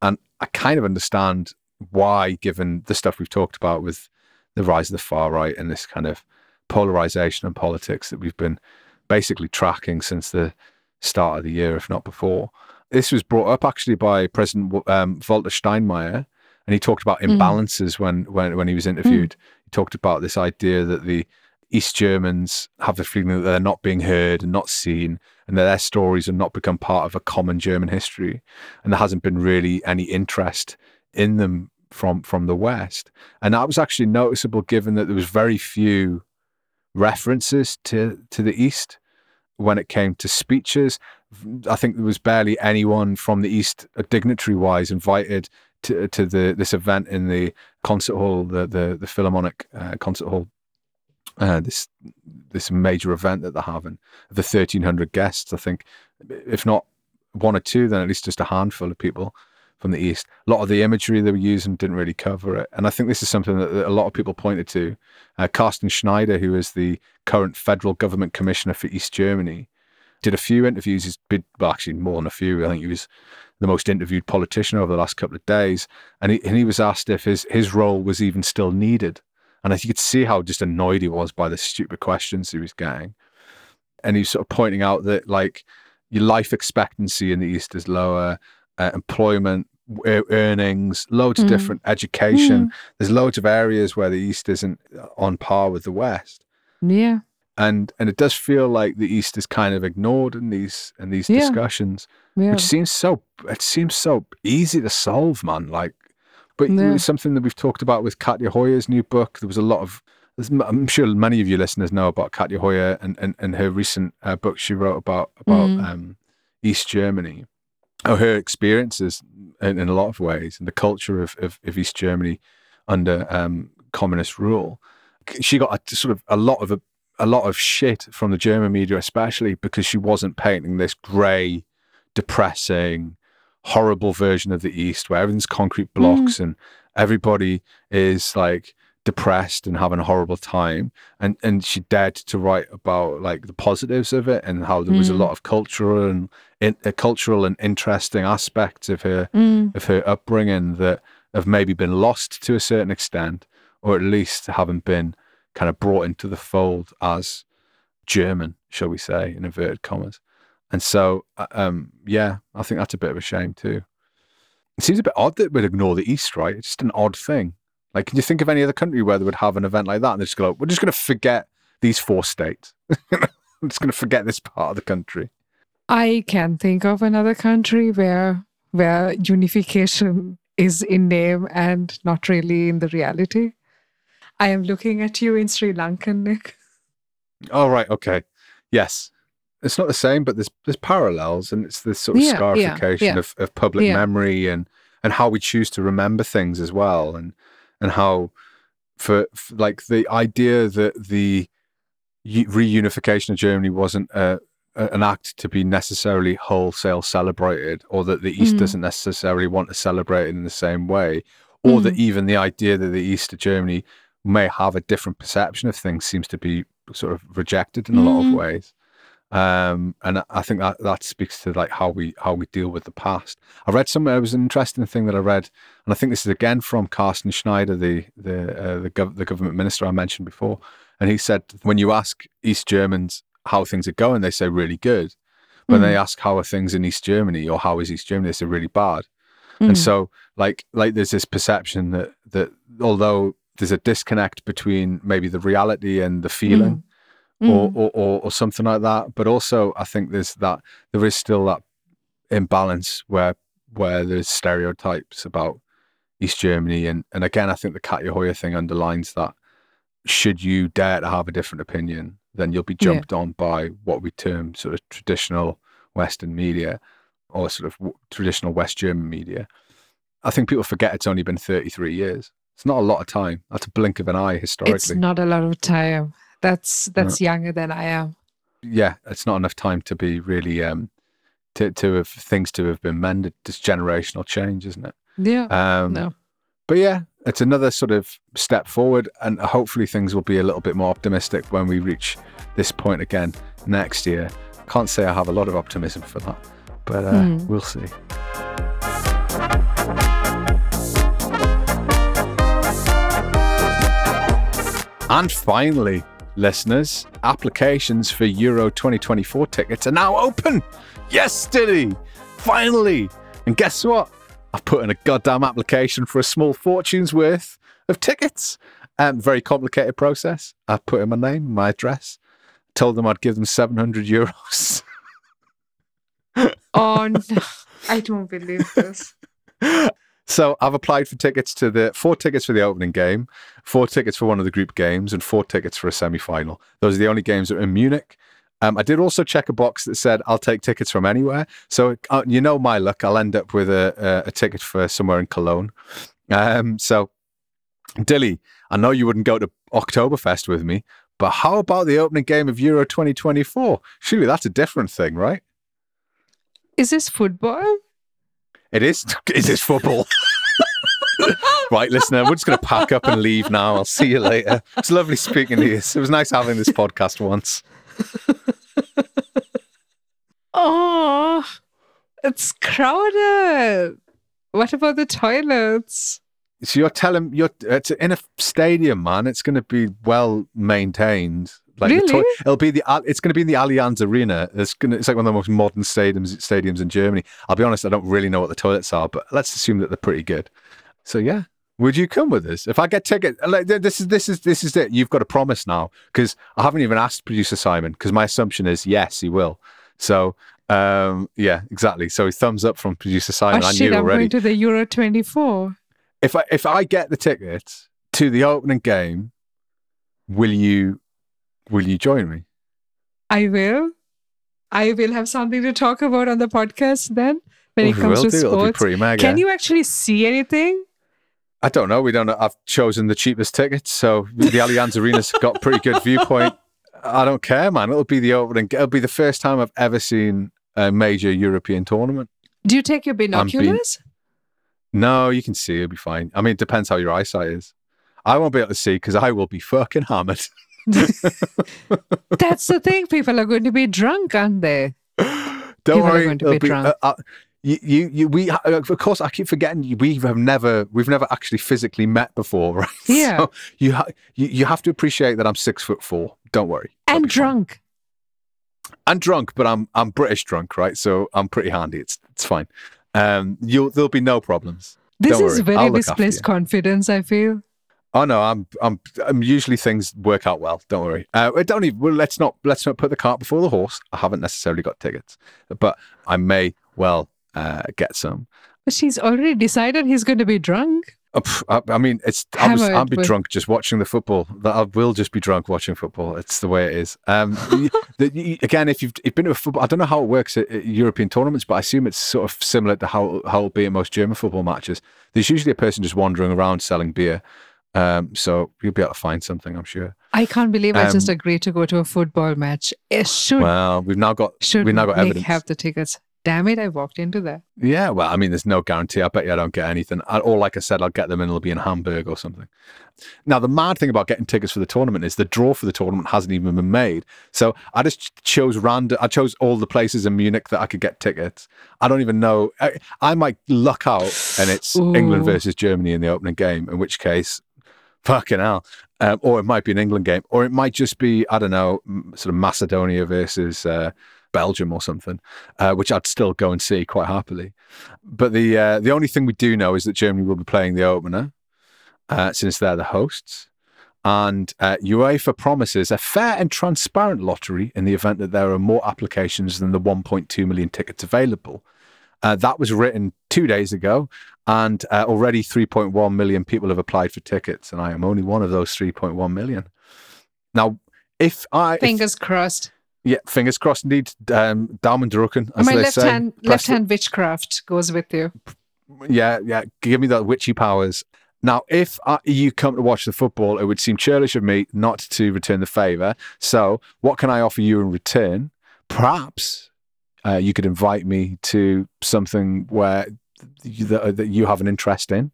A: and I kind of understand why, given the stuff we've talked about with the rise of the far right and this kind of polarization in politics that we've been basically tracking since the start of the year, if not before. This was brought up actually by President um, Walter Steinmeier, and he talked about
B: Mhm.
A: imbalances when, when when he was interviewed. He talked about this idea that the East Germans have the feeling that they're not being heard and not seen, and that their stories have not become part of a common German history, and there hasn't been really any interest in them from from the West. And that was actually noticeable, given that there was very few references to to the East when it came to speeches. I think there was barely anyone from the East, dignitary wise, invited to to the this event in the concert hall, the the the Philharmonic uh, concert hall. Uh, this this major event that they're having, the thirteen hundred guests. I think, if not one or two, then at least just a handful of people from the East. A lot of the imagery they were using didn't really cover it, and I think this is something that, that a lot of people pointed to. Uh, Carsten Schneider, who is the current federal government commissioner for East Germany, did a few interviews. He's been, well, actually more than a few. I think he was the most interviewed politician over the last couple of days. And he, and he was asked if his, his role was even still needed. And I think you could see how just annoyed he was by the stupid questions he was getting. And he was sort of pointing out that, like, your life expectancy in the East is lower, uh, employment, earnings, loads of
B: Mm.
A: different education. There's loads of areas where the East isn't on par with the West
B: Yeah.
A: and and it does feel like the East is kind of ignored in these in these
B: Yeah.
A: discussions,
B: Yeah.
A: which seems so it seems so easy to solve, man. Like, but
B: Yeah.
A: something that we've talked about with Katja Hoyer's new book. There was a lot of I'm sure many of you listeners know about Katja Hoyer and and, and her recent uh, book she wrote about about
B: Mhm.
A: um, East Germany, or her experiences in, in a lot of ways, and the culture of, of, of East Germany under um, communist rule. She got a, sort of a lot of a, a lot of shit from the German media, especially because she wasn't painting this grey, depressing, horrible version of the East where everything's concrete blocks and everybody is like depressed and having a horrible time. And and she dared to write about like the positives of it and how there was a
B: Mm.
A: lot of cultural and in, uh, cultural and interesting aspects of her
B: Mm.
A: of her upbringing that have maybe been lost to a certain extent, or at least haven't been kind of brought into the fold as German, shall we say, in inverted commas. And so, uh, um, yeah, I think that's a bit of a shame too. It seems a bit odd that we'd ignore the East, right? It's just an odd thing. Like, can you think of any other country where they would have an event like that and they just go, we're just going to forget these four states. I'm just going to forget this part of the country.
B: I can think of another country where where unification is in name and not really in the reality. I am looking at you in Sri Lankan, Nic.
A: Oh right, okay, yes. It's not the same, but there's there's parallels, and it's this sort of
B: Yeah, yeah,
A: scarification
B: yeah.
A: of, of public
B: Yeah.
A: memory and and how we choose to remember things as well, and and how for, for like the idea that the reunification of Germany wasn't a, a- an act to be necessarily wholesale celebrated, or that the East
B: Mhm.
A: doesn't necessarily want to celebrate it in the same way, or that
B: Mhm.
A: even the idea that the East of Germany may have a different perception of things seems to be sort of rejected in a lot of
B: Mm.
A: ways. Um, and I- think that that speaks to like how we how we deal with the past. I read somewhere it was an interesting thing that I read, and I think this is again from Carsten Schneider, the the uh, the, gov- the government minister I mentioned before, and he said when you ask East Germans how things are going, they say really good. When they ask how are things in East Germany or how is East Germany, they say really bad.
B: Mm.
A: And so like like there's this perception that that although there's a disconnect between maybe the reality and the feeling
B: Mm.
A: Or, mm. or, or or something like that, but also I think there's that there is still that imbalance where where there's stereotypes about East Germany and and again I think the Katja Hoyer thing underlines that should you dare to have a different opinion, then you'll be
B: Yeah.
A: jumped on by what we term sort of traditional Western media or sort of w- traditional West German media. I think people forget it's only been 33 years. It's not a lot of time. That's a blink of an eye historically.
B: it's not a lot of time. That's that's younger than I am.
A: yeah, it's not enough time to be really um to to have things to have been mended. It's generational change, isn't it?
B: Yeah.
A: Um
B: no.
A: but yeah, it's another sort of step forward and hopefully things will be a little bit more optimistic when we reach this point again next year. Can't say I have a lot of optimism for that, but uh,
B: Hmm.
A: we'll see. And finally, listeners, applications for Euro 2024 tickets are now open. Yes, Dili! Finally! And guess what? I've put in a goddamn application for a small fortune's worth of tickets. Um, very complicated process. I put in my name, my address, told them I'd give them 700 euros.
B: Oh no. I don't believe this.
A: So I've applied for tickets to the four tickets for the opening game, four tickets for one of the group games, and four tickets for a semi-final. Those are the only games that are in Munich. Um, I did also check a box that said I'll take tickets from anywhere. So uh, you know my luck, I'll end up with a, a, a ticket for somewhere in Cologne. Um, so Dili, I know you wouldn't go to Oktoberfest with me, but how about the opening game of Euro 2024? Surely that's a different thing, right?
B: Is this football?
A: It is. Is this football? right, listener, we're just going to pack up and leave now. I'll see you later. It's lovely speaking to you. It was nice having this podcast once.
B: Oh, it's crowded. What about the toilets?
A: So you're telling you're it's in a stadium, man. It's going to be well maintained. Like the
B: Really?
A: it'll be the it's going to be in the Allianz Arena. It's going to, it's like one of the most modern stadiums stadiums in Germany. I'll be honest, I don't really know what the toilets are, but let's assume that they're pretty good. So yeah, would you come with us if I get ticket? Like this is this is this is it. You've got a promise now because I haven't even asked producer Simon because my assumption is yes, he will. So um yeah, exactly. So thumbs up from producer Simon.
B: oh
A: I
B: shit,
A: knew
B: I'm
A: already
B: going to the Euro 24.
A: if I if I get the tickets to the opening game, will you will you join me?
B: I will. I will have something to talk about on the podcast then when
A: Oh,
B: it comes to
A: do. It'll be
B: sports.
A: pretty mega.
B: Can you actually see anything?
A: I don't know. We don't know. I've chosen the cheapest tickets, so the Allianz Arena's got pretty good viewpoint. I don't care, man. It'll be the opening. It'll be the first time I've ever seen a major European tournament.
B: Do you take your
A: being-
B: binoculars?
A: No, you can see. It'll be fine. I mean, it depends how your eyesight is. I won't be able to see because I will be fucking hammered.
B: That's the thing. People are going to be drunk, aren't they?
A: Don't
B: People are
A: worry,
B: going to be
A: be.
B: drunk.
A: Uh, uh, you, you, you, we. uh, Of course, I keep forgetting. We have never, we've never actually physically met before, right?
B: Yeah.
A: So you, ha- you, you have to appreciate that I'm six foot four. Don't worry.
B: And
A: fine.
B: drunk.
A: And drunk, but I'm, I'm British drunk, right? So I'm pretty handy. It's, it's fine. Um, you'll, there'll be no problems.
B: This
A: Don't
B: is
A: worry,
B: very
A: I'll look after
B: misplaced confidence, I feel.
A: Oh no, I'm, I'm, I'm usually things work out well. Don't worry. Uh, don't even. Well, let's not, let's not put the cart before the horse. I haven't necessarily got tickets, but I may well uh, get some.
B: But she's already decided he's going to be drunk.
A: Uh, I, I mean, it's I was, I'll be
B: with-
A: drunk just watching the football. That I will just be drunk watching football. It's the way it is. Um, the, again, if you've, you've been to a football, I don't know how it works at, at European tournaments, but I assume it's sort of similar to how how it'll be at most German football matches. There's usually a person just wandering around selling beer. Um, so you'll be able to find something, I'm sure.
B: I can't believe I just
A: Um,
B: agreed to go to a football match. It should
A: Well, we've now got
B: should
A: we've now got
B: Nic
A: evidence.
B: have the tickets. damn it, I walked into that.
A: Yeah, well, I mean, there's no guarantee. I bet you I don't get anything. I- Or, like I said, I'll get them and it'll be in Hamburg or something. Now, the mad thing about getting tickets for the tournament is the draw for the tournament hasn't even been made. So I just chose random. I chose all the places in Munich that I could get tickets. I don't even know. I, I might luck out and it's England versus Germany in the opening game, in which case, fucking hell. Um, or it might be an England game, or it might just be I don't know, sort of Macedonia versus uh, Belgium or something, uh, which I'd still go and see quite happily. But the uh, the only thing we do know is that Germany will be playing the opener, uh, since they're the hosts. And uh, UEFA promises a fair and transparent lottery in the event that there are more applications than the 1.2 million tickets available. Uh, that was written two days ago, and uh, already 3.1 million people have applied for tickets, and I am only one of those 3.1 million. Now, if I if-
B: Fingers crossed.
A: yeah, fingers crossed indeed. Um, Daumen drücken, as
B: My left
A: say.
B: hand left hand witchcraft goes with you.
A: yeah, yeah. Give me that witchy powers. Now, if uh, you come to watch the football, it would seem churlish of me not to return the favour. So, what can I offer you in return? Perhaps uh, you could invite me to something where that, that you have an interest in.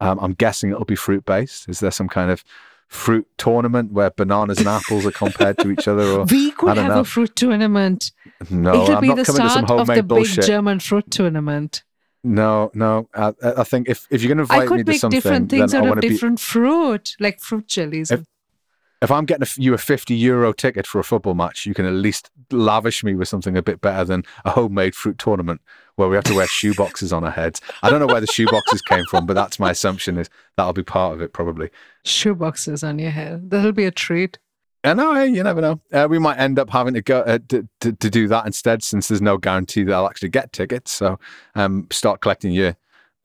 A: Um, I'm guessing it'll be fruit based. Is there some kind of fruit tournament where bananas and apples are compared to each other? Or
B: We could
A: I don't
B: have
A: know.
B: a fruit tournament.
A: no,
B: It'll
A: I'm
B: be
A: not
B: the
A: coming to some
B: start of
A: homemade
B: the
A: bullshit.
B: big German fruit tournament.
A: No, no. I, I think if, if you're going to invite me to something,
B: different things
A: then
B: out of
A: to be.
B: different fruit, like fruit jellies.
A: If- If I'm getting a, you a 50 euro ticket for a football match, you can at least lavish me with something a bit better than a homemade fruit tournament where we have to wear shoe boxes on our heads. I don't know where the shoe boxes came from, but that's my assumption is that'll be part of it probably.
B: Shoe boxes on your head. That'll be a treat.
A: I know, hey, you never know. Uh, we might end up having to go uh, to, to, to do that instead, since there's no guarantee that I'll actually get tickets. So, um, start collecting your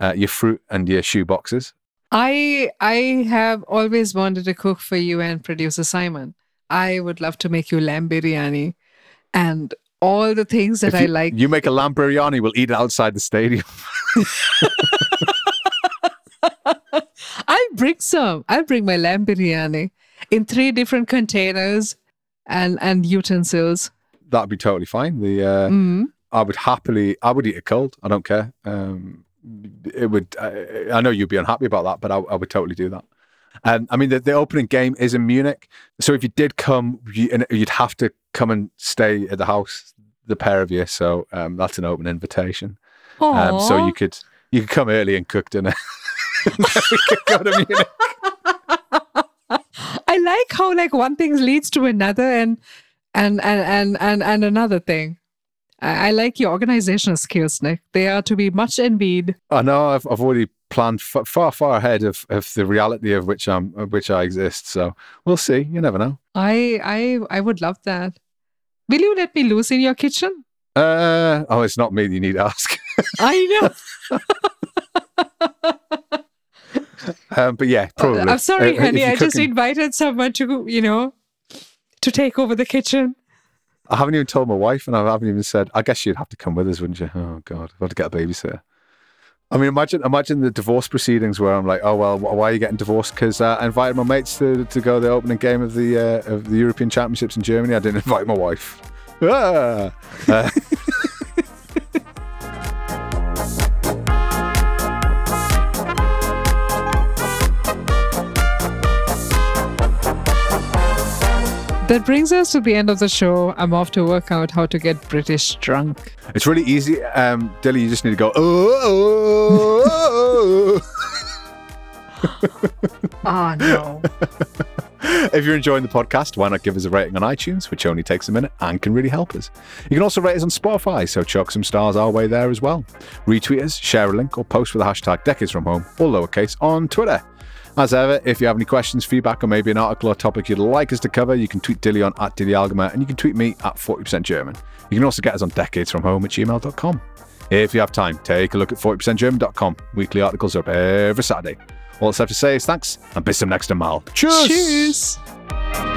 A: uh, your fruit and your shoe boxes.
B: I I have always wanted to cook for you and producer Simon. I would love to make you lamb biryani and all the things that I like.
A: You make a lamb biryani, we'll eat it outside the stadium.
B: I'll bring some. I'll bring my lamb biryani in three different containers and and utensils.
A: That'd be totally fine. The uh,
B: Mm.
A: I would happily, I would eat it cold. I don't care. Um, it would. I, I know you'd be unhappy about that, but I, I would totally do that. And I mean, the, the opening game is in Munich, so if you did come, you, and you'd have to come and stay at the house, the pair of you. So um, that's an open invitation. Um, so you could you could come early and cook dinner. and we could go to Munich.
B: I like how like one thing leads to another and and and and and, and another thing. I, I like your organizational skills, Nic. They are to be much envied.
A: I know I've, I've already planned f- far far ahead of, of the reality of which I'm of which I exist. So we'll see. You never know.
B: I I I would love that. Will you let me loose in your kitchen?
A: Uh, oh, it's not me you need to ask.
B: I know.
A: um, but yeah, probably.
B: I'm sorry,
A: Uh,
B: honey. I just invited someone to, you know, to take over the kitchen.
A: I haven't even told my wife, and I haven't even said. I guess you'd have to come with us, wouldn't you? Oh God, I've got to get a babysitter. I mean, imagine imagine the divorce proceedings where I'm like, oh well, why are you getting divorced? Because uh, I invited my mates to, to go to the opening game of the uh, of the European Championships in Germany. I didn't invite my wife. Ah! Uh,
B: That brings us to the end of the show. I'm off to work out how to get British drunk.
A: it's really easy, um, Dili. You just need to go. Oh, oh, oh,
B: Oh no.
A: oh." if you're enjoying the podcast, why not give us a rating on iTunes, which only takes a minute and can really help us. You can also rate us on Spotify, so chuck some stars our way there as well. Retweet us, share a link, or post with the hashtag Decades From Home, all lowercase, on Twitter. As ever, if you have any questions, feedback, or maybe an article or topic you'd like us to cover, you can tweet Dili on at Dilly Algema, and you can tweet me at 40% German. You can also get us on decadesfromhome at gmail.com. If you have time, take a look at 40%German.com. Weekly articles up every Saturday. All that's left to say is thanks, and bis zum nächsten Mal. Cheers!
B: Cheers.